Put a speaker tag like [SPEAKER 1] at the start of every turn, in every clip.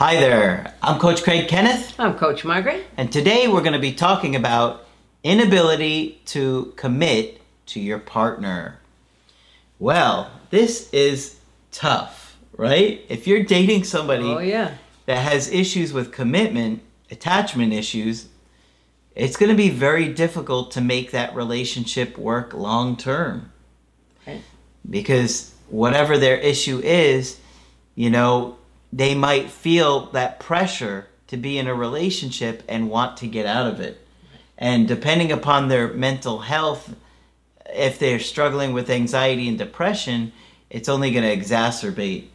[SPEAKER 1] Hi there, I'm Coach Craig Kenneth,
[SPEAKER 2] I'm Coach Margaret.
[SPEAKER 1] and today we're going to be talking about inability to commit to your partner. Well, this is tough, right? If you're dating somebody
[SPEAKER 2] Oh, yeah.
[SPEAKER 1] that has issues with commitment, attachment issues, it's going to be very difficult to make that relationship work long term.
[SPEAKER 2] Right.
[SPEAKER 1] Because whatever their issue is, you know, they might feel that pressure to be in a relationship and want to get out of it. And depending upon their mental health, if they're struggling with anxiety and depression, it's only going to exacerbate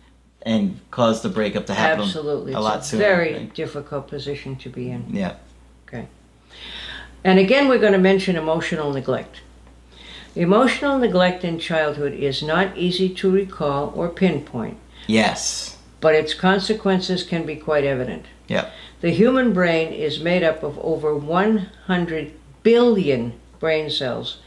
[SPEAKER 1] and cause the breakup to happen
[SPEAKER 2] Absolutely.
[SPEAKER 1] a
[SPEAKER 2] it's
[SPEAKER 1] lot
[SPEAKER 2] a
[SPEAKER 1] sooner.
[SPEAKER 2] very difficult position to be in.
[SPEAKER 1] Yeah.
[SPEAKER 2] Okay. And again, we're going to mention emotional neglect. Emotional neglect in childhood is not easy to recall or pinpoint,
[SPEAKER 1] Yes.
[SPEAKER 2] But its consequences can be quite evident.
[SPEAKER 1] Yep.
[SPEAKER 2] The human brain is made up of over 100 billion brain cells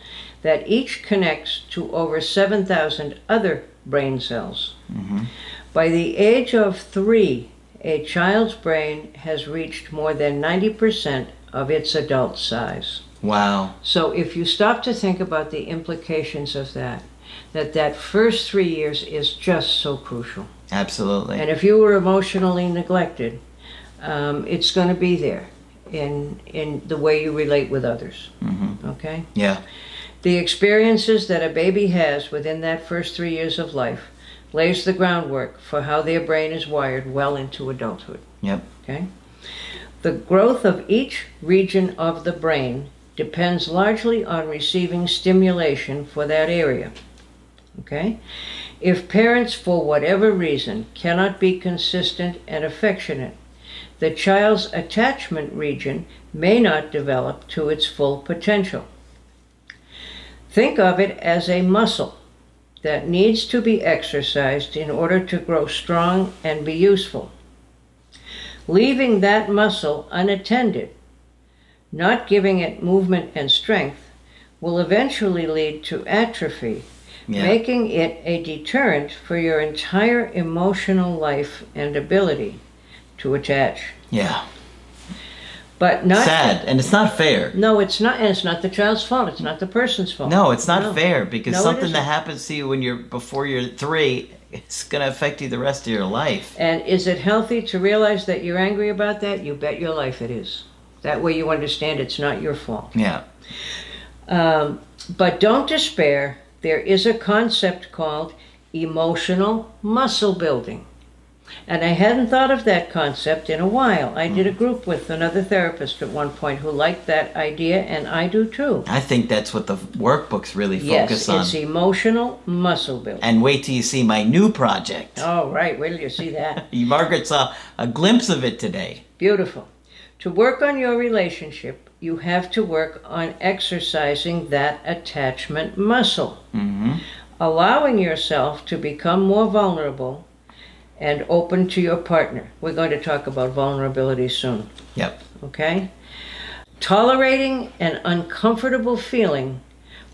[SPEAKER 2] that each connects to over 7,000 other brain cells.
[SPEAKER 1] hmm
[SPEAKER 2] By the age of three, a child's brain has reached more than 90% of its adult size.
[SPEAKER 1] Wow.
[SPEAKER 2] So if you stop to think about the implications of that, that that first three years is just so crucial.
[SPEAKER 1] Absolutely.
[SPEAKER 2] And if you were emotionally neglected, um, it's going to be there in in the way you relate with others.
[SPEAKER 1] hmm
[SPEAKER 2] Okay.
[SPEAKER 1] Yeah.
[SPEAKER 2] The experiences that a baby has within that first three years of life lays the groundwork for how their brain is wired well into adulthood.
[SPEAKER 1] Yep.
[SPEAKER 2] Okay? The growth of each region of the brain depends largely on receiving stimulation for that area. Okay? If parents, for whatever reason, cannot be consistent and affectionate, the child's attachment region may not develop to its full potential. Think of it as a muscle that needs to be exercised in order to grow strong and be useful. Leaving that muscle unattended, not giving it movement and strength, will eventually lead to atrophy,
[SPEAKER 1] Yeah.
[SPEAKER 2] making it a deterrent for your entire emotional life and ability to attach.
[SPEAKER 1] Yeah.
[SPEAKER 2] But not
[SPEAKER 1] Sad. And it's not fair.
[SPEAKER 2] No, it's not, and it's not the child's fault. It's not the person's fault.
[SPEAKER 1] No, it's not
[SPEAKER 2] No.
[SPEAKER 1] fair because
[SPEAKER 2] No,
[SPEAKER 1] something that happens to you when you're before you're three, it's gonna affect you the rest of your life.
[SPEAKER 2] And is it healthy to realize that you're angry about that? You bet your life it is. That way you understand it's not your fault.
[SPEAKER 1] Yeah.
[SPEAKER 2] Um, but don't despair. There is a concept called emotional muscle building. And I hadn't thought of that concept in a while. I did a mm. group with another therapist at one point who liked that idea, and I do too.
[SPEAKER 1] I think that's what the workbooks really
[SPEAKER 2] Yes,
[SPEAKER 1] focus on.
[SPEAKER 2] it's emotional muscle building.
[SPEAKER 1] And wait till you see my new project.
[SPEAKER 2] Oh, right. Wait till you see that.
[SPEAKER 1] Margaret saw a glimpse of it today.
[SPEAKER 2] Beautiful. To work on your relationship, you have to work on exercising that attachment muscle,
[SPEAKER 1] hmm
[SPEAKER 2] allowing yourself to become more vulnerable and open to your partner. We're going to talk about vulnerability soon,
[SPEAKER 1] Yep.
[SPEAKER 2] okay? Tolerating an uncomfortable feeling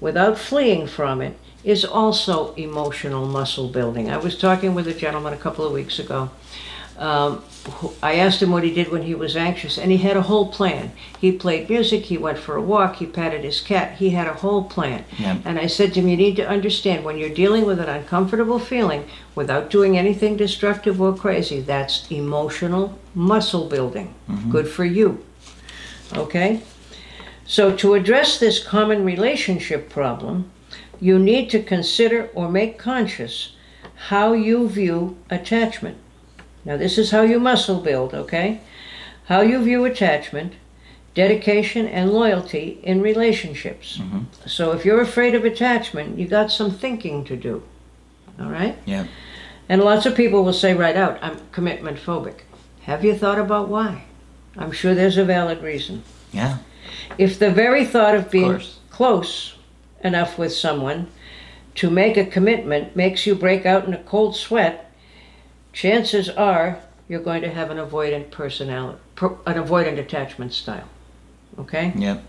[SPEAKER 2] without fleeing from it is also emotional muscle building. I was talking with a gentleman a couple of weeks ago. Um, I asked him what he did when he was anxious, and he had a whole plan. He played music, he went for a walk, he patted his cat, he had a whole plan.
[SPEAKER 1] Yep.
[SPEAKER 2] And I said to him, You need to understand when you're dealing with an uncomfortable feeling without doing anything destructive or crazy, that's emotional muscle building. Good for you. Okay? So, to address this common relationship problem, you need to consider or make conscious how you view attachment. Now, this is how you muscle build, okay? How you view attachment dedication, and loyalty in relationships. Mm-hmm. So if you're afraid of attachment, you got some thinking to do. All right?
[SPEAKER 1] Yeah.
[SPEAKER 2] And lots of people will say right out, I'm commitment phobic. Have you thought about why? I'm sure there's a valid reason.
[SPEAKER 1] Yeah.
[SPEAKER 2] If the very thought of being
[SPEAKER 1] course.
[SPEAKER 2] close enough with someone to make a commitment makes you break out in a cold sweat, chances are you're going to have an avoidant personality, per- an avoidant attachment style. Okay?
[SPEAKER 1] Yep.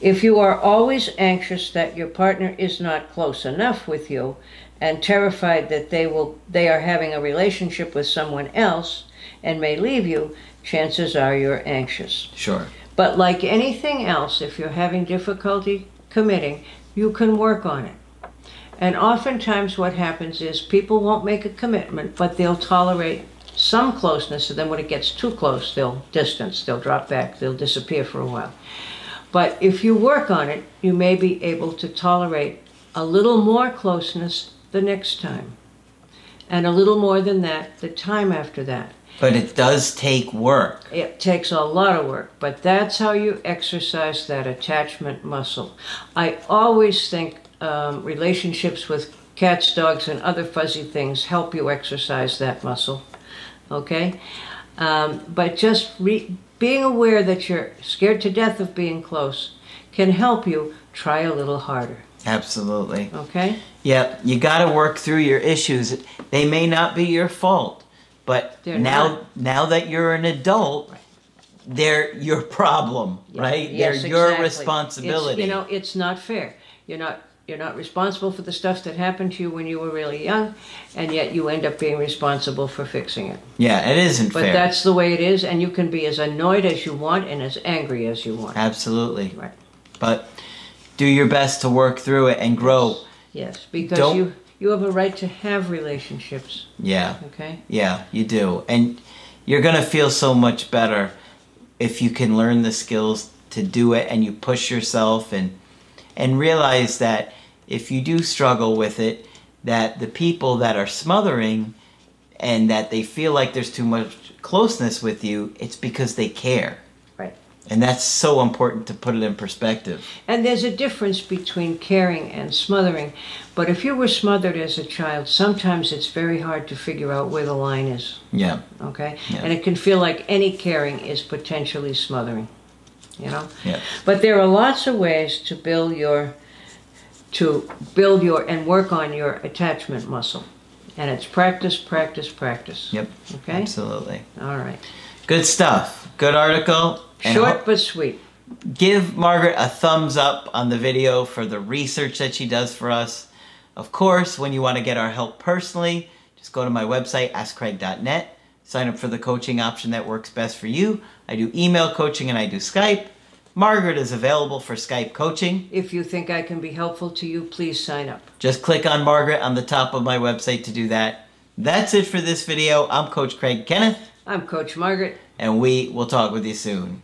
[SPEAKER 2] If you are always anxious that your partner is not close enough with you and terrified that they will they are having a relationship with someone else and may leave you, chances are you're anxious.
[SPEAKER 1] Sure.
[SPEAKER 2] But like anything else, if you're having difficulty committing, you can work on it. And oftentimes what happens is people won't make a commitment, but they'll tolerate some closeness, and then when it gets too close, they'll distance, they'll drop back, they'll disappear for a while. But if you work on it, you may be able to tolerate a little more closeness the next time. And a little more than that the time after that.
[SPEAKER 1] But it does take work.
[SPEAKER 2] It takes a lot of work, but that's how you exercise that attachment muscle. I always think um, relationships with cats, dogs, and other fuzzy things help you exercise that muscle. Okay? Um, but just re- being aware that you're scared to death of being close can help you try a little harder.
[SPEAKER 1] Absolutely.
[SPEAKER 2] Okay?
[SPEAKER 1] Yep. You got to work through your issues. They may not be your fault, but
[SPEAKER 2] They're
[SPEAKER 1] now
[SPEAKER 2] not.
[SPEAKER 1] now that you're an adult, they're your problem,
[SPEAKER 2] Yeah,
[SPEAKER 1] right?
[SPEAKER 2] yes,
[SPEAKER 1] they're your
[SPEAKER 2] exactly.
[SPEAKER 1] responsibility.
[SPEAKER 2] It's, you know, it's not fair. You're not you're not responsible for the stuff that happened to you when you were really young, and yet you end up being responsible for fixing it.
[SPEAKER 1] yeah, it isn't
[SPEAKER 2] But
[SPEAKER 1] fair.
[SPEAKER 2] that's the way it is, and you can be as annoyed as you want and as angry as you want.
[SPEAKER 1] Absolutely.
[SPEAKER 2] Right.
[SPEAKER 1] But do your best to work through it and grow.
[SPEAKER 2] Yes, because
[SPEAKER 1] Don't-
[SPEAKER 2] you you have a right to have relationships.
[SPEAKER 1] Yeah.
[SPEAKER 2] Okay.
[SPEAKER 1] Yeah, you do. And you're going to feel so much better if you can learn the skills to do it and you push yourself and and realize that if you do struggle with it that the people that are smothering and that they feel like there's too much closeness with you, it's because they care.
[SPEAKER 2] Right.
[SPEAKER 1] And that's so important to put it in perspective.
[SPEAKER 2] And there's a difference between caring and smothering. But if you were smothered as a child, sometimes it's very hard to figure out where the line is.
[SPEAKER 1] Yeah.
[SPEAKER 2] okay?
[SPEAKER 1] Yeah.
[SPEAKER 2] And it can feel like any caring is potentially smothering, you know?
[SPEAKER 1] Yeah.
[SPEAKER 2] But there are lots of ways to build your to build your and work on your attachment muscle. And it's practice, practice, practice.
[SPEAKER 1] Yep.
[SPEAKER 2] Okay?
[SPEAKER 1] Absolutely.
[SPEAKER 2] All right.
[SPEAKER 1] Good stuff. Good article.
[SPEAKER 2] Short
[SPEAKER 1] ho-
[SPEAKER 2] but sweet.
[SPEAKER 1] give Margaret a thumbs up on the video for the research that she does for us. Of course, when you want to get our help personally, just go to my website, askcraig.net, sign up for the coaching option that works best for you. I do email coaching and I do Skype. Margaret is available for Skype coaching.
[SPEAKER 2] If you think I can be helpful to you, please sign up.
[SPEAKER 1] Just click on Margaret on the top of my website to do that. That's it for this video. I'm Coach Craig Kenneth,
[SPEAKER 2] I'm Coach Margaret.
[SPEAKER 1] and we will talk with you soon.